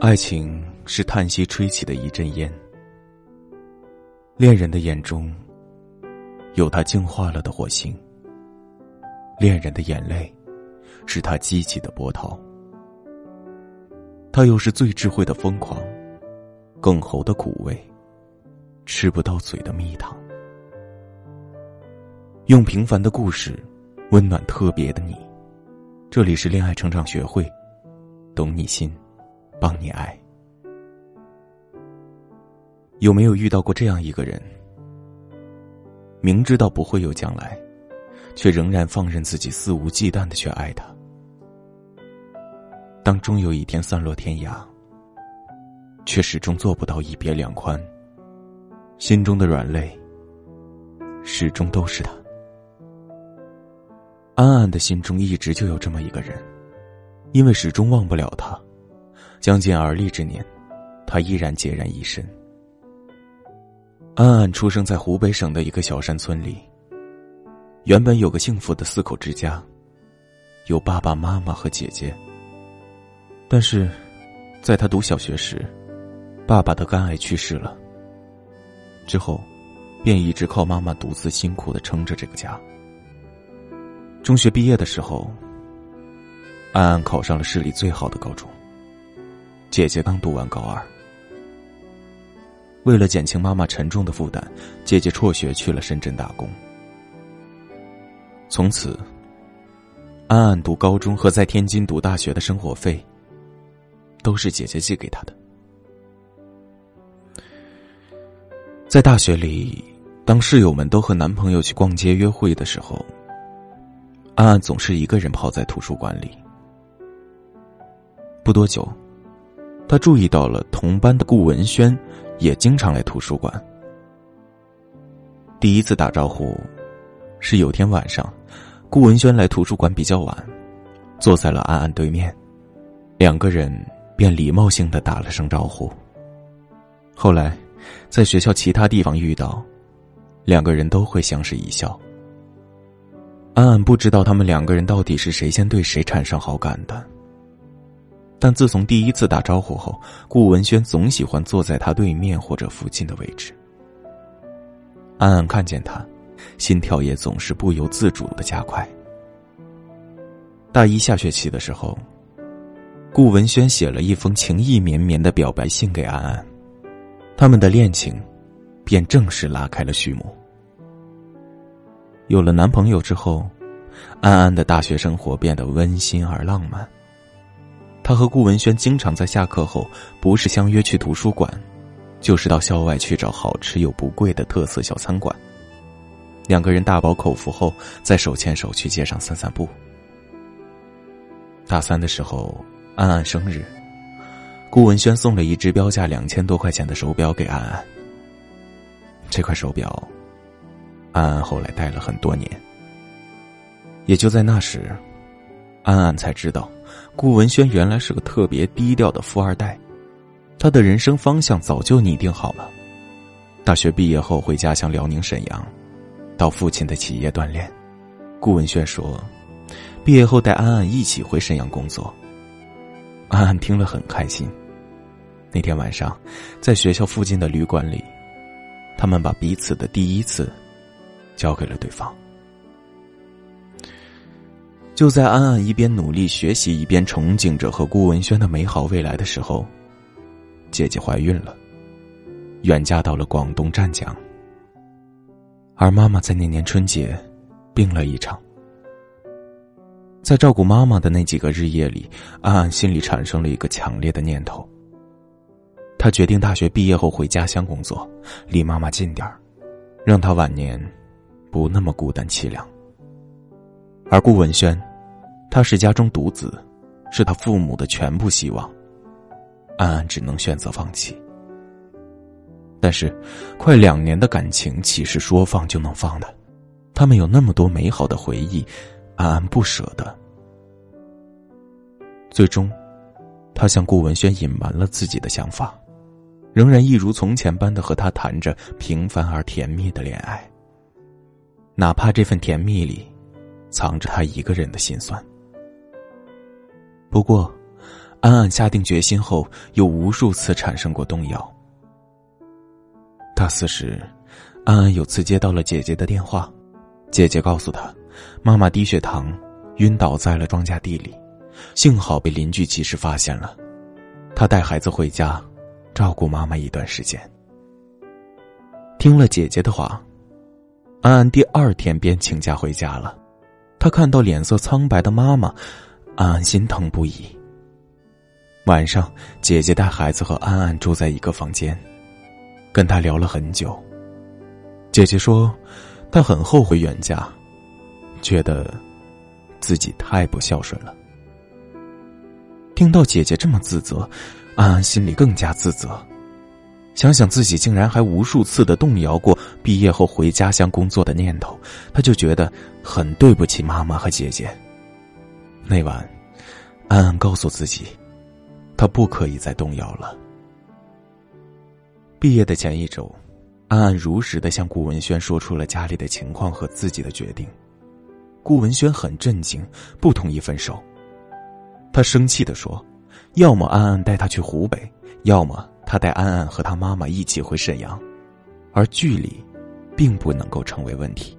爱情是叹息吹起的一阵烟，恋人的眼中有他净化了的火星，恋人的眼泪是他激起的波涛，他又是最智慧的疯狂，更喉的苦味，吃不到嘴的蜜糖，用平凡的故事温暖特别的你，这里是恋爱成长学会，懂你心。帮你爱，有没有遇到过这样一个人？明知道不会有将来，却仍然放任自己肆无忌惮的去爱他。当终有一天散落天涯，却始终做不到一别两宽。心中的软肋，始终都是他。安安的心中一直就有这么一个人，因为始终忘不了他。将近而立之年，他依然孑然一身。安安出生在湖北省的一个小山村里。原本有个幸福的四口之家，有爸爸妈妈和姐姐。但是，在他读小学时，爸爸的肝癌去世了。之后，便一直靠妈妈独自辛苦的撑着这个家。中学毕业的时候，安安考上了市里最好的高中。姐姐刚读完高二，为了减轻妈妈沉重的负担，姐姐辍学去了深圳打工。从此，安安读高中和在天津读大学的生活费，都是姐姐寄给她的。在大学里，当室友们都和男朋友去逛街约会的时候，安安总是一个人泡在图书馆里。不多久。他注意到了同班的顾文轩，也经常来图书馆。第一次打招呼，是有天晚上，顾文轩来图书馆比较晚，坐在了安安对面，两个人便礼貌性的打了声招呼。后来，在学校其他地方遇到，两个人都会相视一笑。安安不知道他们两个人到底是谁先对谁产生好感的。但自从第一次打招呼后，顾文轩总喜欢坐在他对面或者附近的位置。安安看见他，心跳也总是不由自主的加快。大一下学期的时候，顾文轩写了一封情意绵绵的表白信给安安，他们的恋情便正式拉开了序幕。有了男朋友之后，安安的大学生活变得温馨而浪漫。他和顾文轩经常在下课后，不是相约去图书馆，就是到校外去找好吃又不贵的特色小餐馆。两个人大饱口福后，再手牵手去街上散散步。大三的时候，安安生日，顾文轩送了一只标价两千多块钱的手表给安安。这块手表，安安后来戴了很多年。也就在那时，安安才知道。顾文轩原来是个特别低调的富二代，他的人生方向早就拟定好了。大学毕业后回家乡辽宁沈阳，到父亲的企业锻炼。顾文轩说，毕业后带安安一起回沈阳工作。安安听了很开心。那天晚上，在学校附近的旅馆里，他们把彼此的第一次交给了对方。就在安安一边努力学习，一边憧憬着和顾文轩的美好未来的时候，姐姐怀孕了，远嫁到了广东湛江。而妈妈在那年春节病了一场。在照顾妈妈的那几个日夜里，安安心里产生了一个强烈的念头。她决定大学毕业后回家乡工作，离妈妈近点儿，让她晚年不那么孤单凄凉。而顾文轩。他是家中独子，是他父母的全部希望。安安只能选择放弃。但是，快两年的感情岂是说放就能放的？他们有那么多美好的回忆，安安不舍得。最终，他向顾文轩隐瞒了自己的想法，仍然一如从前般的和他谈着平凡而甜蜜的恋爱。哪怕这份甜蜜里，藏着他一个人的心酸。不过，安安下定决心后，又无数次产生过动摇。大四时，安安有次接到了姐姐的电话，姐姐告诉她，妈妈低血糖，晕倒在了庄稼地里，幸好被邻居及时发现了。她带孩子回家，照顾妈妈一段时间。听了姐姐的话，安安第二天便请假回家了。她看到脸色苍白的妈妈，安安心疼不已。晚上，姐姐带孩子和安安住在一个房间。跟他聊了很久。姐姐说，她很后悔远嫁，觉得自己太不孝顺了。听到姐姐这么自责，安安心里更加自责。想想自己竟然还无数次的动摇过毕业后回家乡工作的念头，他就觉得很对不起妈妈和姐姐。那晚，安安告诉自己，他不可以再动摇了。毕业的前一周，安安如实的向顾文轩说出了家里的情况和自己的决定。顾文轩很震惊，不同意分手。他生气的说：“要么安安带他去湖北，要么他带安安和他妈妈一起回沈阳，而距离，并不能够成为问题。”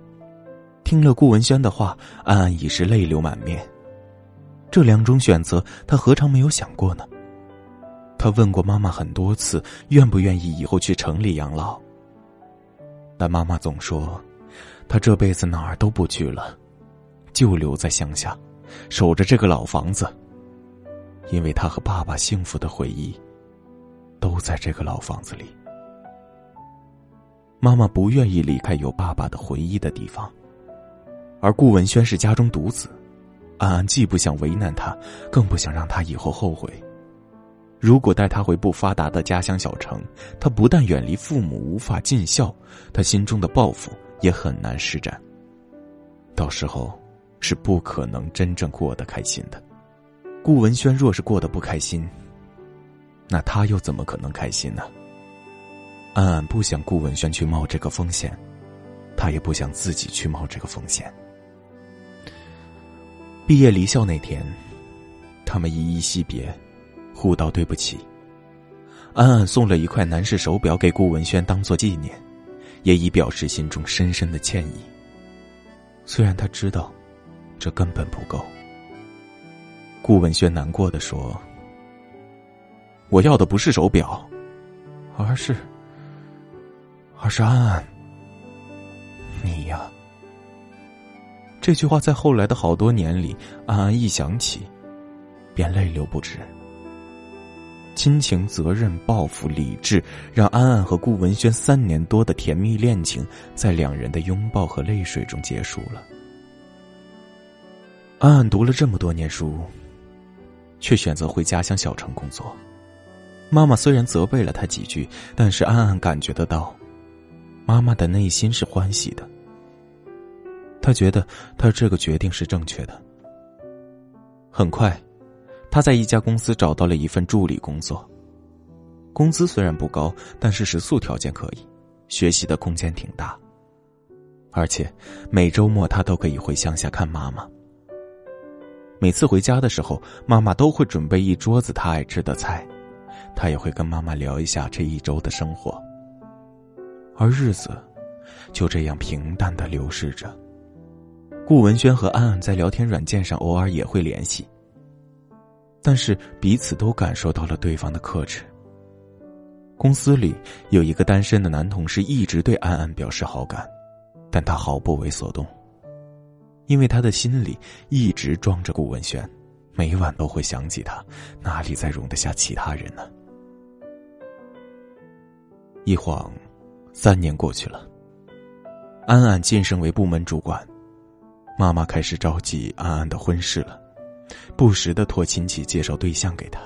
听了顾文轩的话，安安已是泪流满面。这两种选择，他何尝没有想过呢？他问过妈妈很多次，愿不愿意以后去城里养老。但妈妈总说，他这辈子哪儿都不去了，就留在乡下，守着这个老房子。因为他和爸爸幸福的回忆，都在这个老房子里。妈妈不愿意离开有爸爸的回忆的地方，而顾文轩是家中独子，安安既不想为难他，更不想让他以后后悔。如果带他回不发达的家乡小城，他不但远离父母无法尽孝，他心中的抱负也很难施展。到时候，是不可能真正过得开心的。顾文轩若是过得不开心，那他又怎么可能开心呢？安安不想顾文轩去冒这个风险，他也不想自己去冒这个风险。毕业离校那天，他们依依惜别。互道对不起。安安送了一块男士手表给顾文轩当做纪念，也以表示心中深深的歉意。虽然他知道，这根本不够。顾文轩难过的说：“我要的不是手表，而是，而是安安，你呀。”这句话在后来的好多年里，安安一想起，便泪流不止。亲情、责任、报复、理智，让安安和顾文轩三年多的甜蜜恋情，在两人的拥抱和泪水中结束了。安安读了这么多年书，却选择回家乡小城工作。妈妈虽然责备了他几句，但是安安感觉得到，妈妈的内心是欢喜的。他觉得他这个决定是正确的。很快。他在一家公司找到了一份助理工作，工资虽然不高，但是食宿条件可以，学习的空间挺大。而且每周末他都可以回乡下看妈妈。每次回家的时候，妈妈都会准备一桌子他爱吃的菜，他也会跟妈妈聊一下这一周的生活。而日子就这样平淡的流逝着。顾文轩和安安在聊天软件上偶尔也会联系。但是彼此都感受到了对方的克制。公司里有一个单身的男同事，一直对安安表示好感，但他毫不为所动，因为他的心里一直装着顾文轩，每晚都会想起他，哪里再容得下其他人呢？一晃，三年过去了，安安晋升为部门主管，妈妈开始着急安安的婚事了。不时的托亲戚介绍对象给他。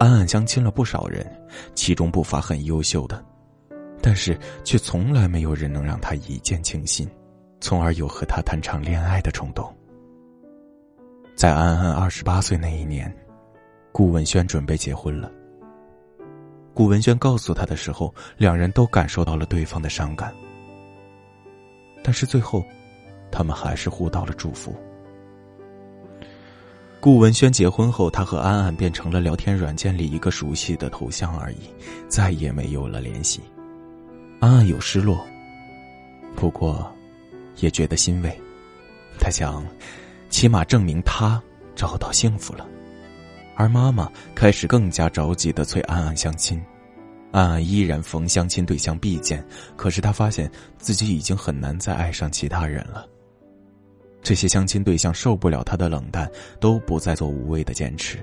安安相亲了不少人，其中不乏很优秀的，但是却从来没有人能让他一见倾心，从而有和他谈场恋爱的冲动。在安安二十八岁那一年，顾文轩准备结婚了。顾文轩告诉他的时候，两人都感受到了对方的伤感，但是最后，他们还是互道了祝福。顾文轩结婚后，他和安安变成了聊天软件里一个熟悉的头像而已，再也没有了联系。安安有失落，不过，也觉得欣慰。他想，起码证明他找到幸福了。而妈妈开始更加着急的催安安相亲。安安依然逢相亲对象必见，可是他发现自己已经很难再爱上其他人了。这些相亲对象受不了他的冷淡，都不再做无谓的坚持。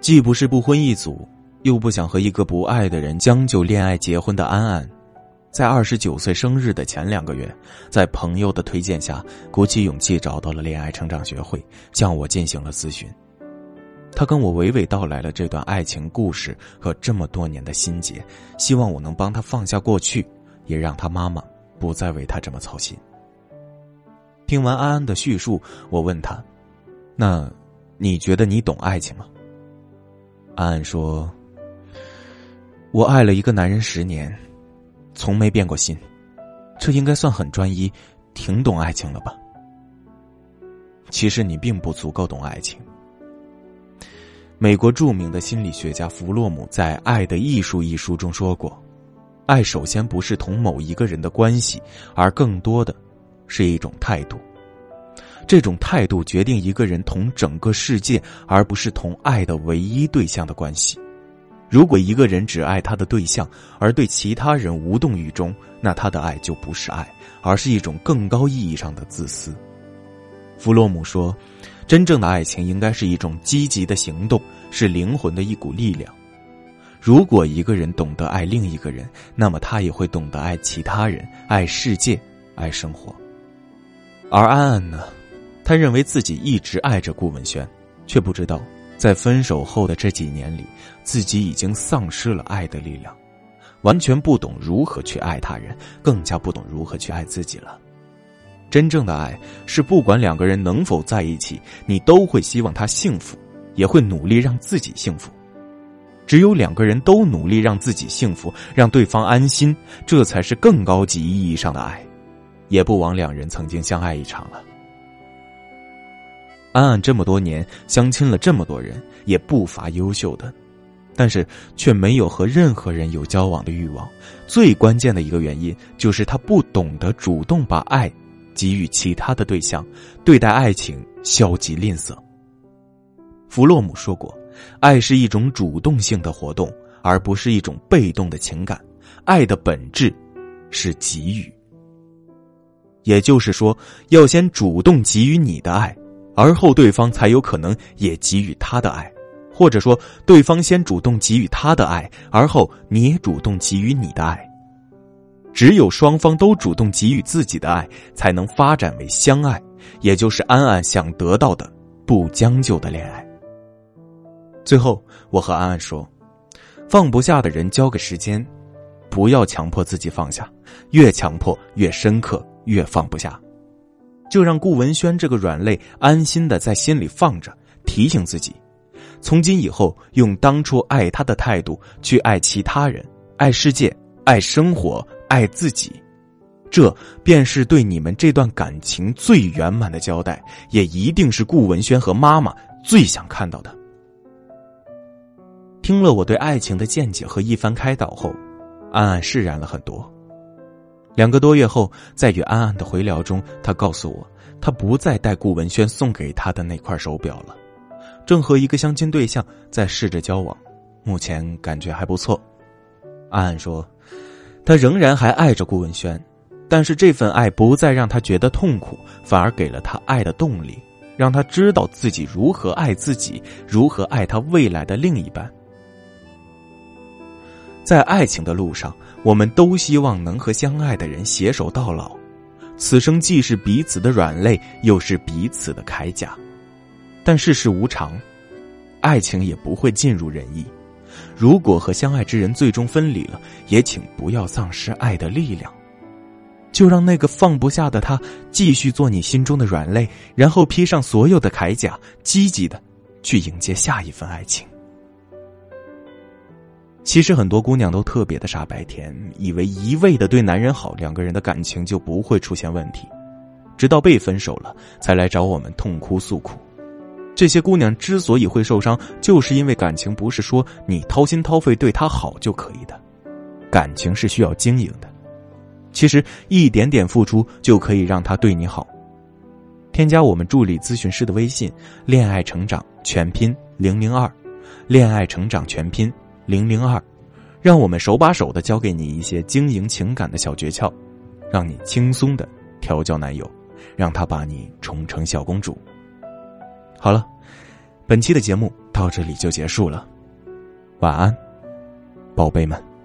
既不是不婚一族，又不想和一个不爱的人将就恋爱结婚的安安，在二十九岁生日的前两个月，在朋友的推荐下，鼓起勇气找到了恋爱成长学会，向我进行了咨询。他跟我娓娓道来了这段爱情故事和这么多年的心结，希望我能帮他放下过去，也让他妈妈不再为他这么操心。听完安安的叙述，我问他：“那，你觉得你懂爱情吗？”安安说：“我爱了一个男人十年，从没变过心，这应该算很专一，挺懂爱情了吧？”其实你并不足够懂爱情。美国著名的心理学家弗洛姆在《爱的艺术》一书中说过：“爱首先不是同某一个人的关系，而更多的是一种态度。这种态度决定一个人同整个世界，而不是同爱的唯一对象的关系。如果一个人只爱他的对象，而对其他人无动于衷，那他的爱就不是爱，而是一种更高意义上的自私。”弗洛姆说。真正的爱情应该是一种积极的行动，是灵魂的一股力量。如果一个人懂得爱另一个人，那么他也会懂得爱其他人、爱世界、爱生活。而安安呢，他认为自己一直爱着顾文轩，却不知道在分手后的这几年里，自己已经丧失了爱的力量，完全不懂如何去爱他人，更加不懂如何去爱自己了。真正的爱是，不管两个人能否在一起，你都会希望他幸福，也会努力让自己幸福。只有两个人都努力让自己幸福，让对方安心，这才是更高级意义上的爱，也不枉两人曾经相爱一场了。安安这么多年相亲了这么多人，也不乏优秀的，但是却没有和任何人有交往的欲望。最关键的一个原因就是他不懂得主动把爱。给予其他的对象，对待爱情消极吝啬。弗洛姆说过，爱是一种主动性的活动，而不是一种被动的情感。爱的本质是给予，也就是说，要先主动给予你的爱，而后对方才有可能也给予他的爱，或者说，对方先主动给予他的爱，而后你也主动给予你的爱。只有双方都主动给予自己的爱，才能发展为相爱，也就是安安想得到的不将就的恋爱。最后，我和安安说：“放不下的人，交给时间，不要强迫自己放下，越强迫越深刻，越放不下。就让顾文轩这个软肋安心的在心里放着，提醒自己，从今以后用当初爱他的态度去爱其他人，爱世界，爱生活。”爱自己，这便是对你们这段感情最圆满的交代，也一定是顾文轩和妈妈最想看到的。听了我对爱情的见解和一番开导后，安安释然了很多。两个多月后，在与安安的回聊中，他告诉我，他不再戴顾文轩送给他的那块手表了，正和一个相亲对象在试着交往，目前感觉还不错。安安说。他仍然还爱着顾文轩，但是这份爱不再让他觉得痛苦，反而给了他爱的动力，让他知道自己如何爱自己，如何爱他未来的另一半。在爱情的路上，我们都希望能和相爱的人携手到老，此生既是彼此的软肋，又是彼此的铠甲。但世事无常，爱情也不会尽如人意。如果和相爱之人最终分离了，也请不要丧失爱的力量，就让那个放不下的他继续做你心中的软肋，然后披上所有的铠甲，积极的去迎接下一份爱情。其实很多姑娘都特别的傻白甜，以为一味的对男人好，两个人的感情就不会出现问题。直到被分手了才来找我们痛哭诉苦。这些姑娘之所以会受伤，就是因为感情不是说你掏心掏肺对她好就可以的，感情是需要经营的。其实一点点付出就可以让他对你好。添加我们助理咨询师的微信“恋爱成长全拼零零二”，恋爱成长全拼零零二，让我们手把手的教给你一些经营情感的小诀窍，让你轻松的调教男友，让他把你宠成小公主。好了，本期的节目到这里就结束了，晚安，宝贝们。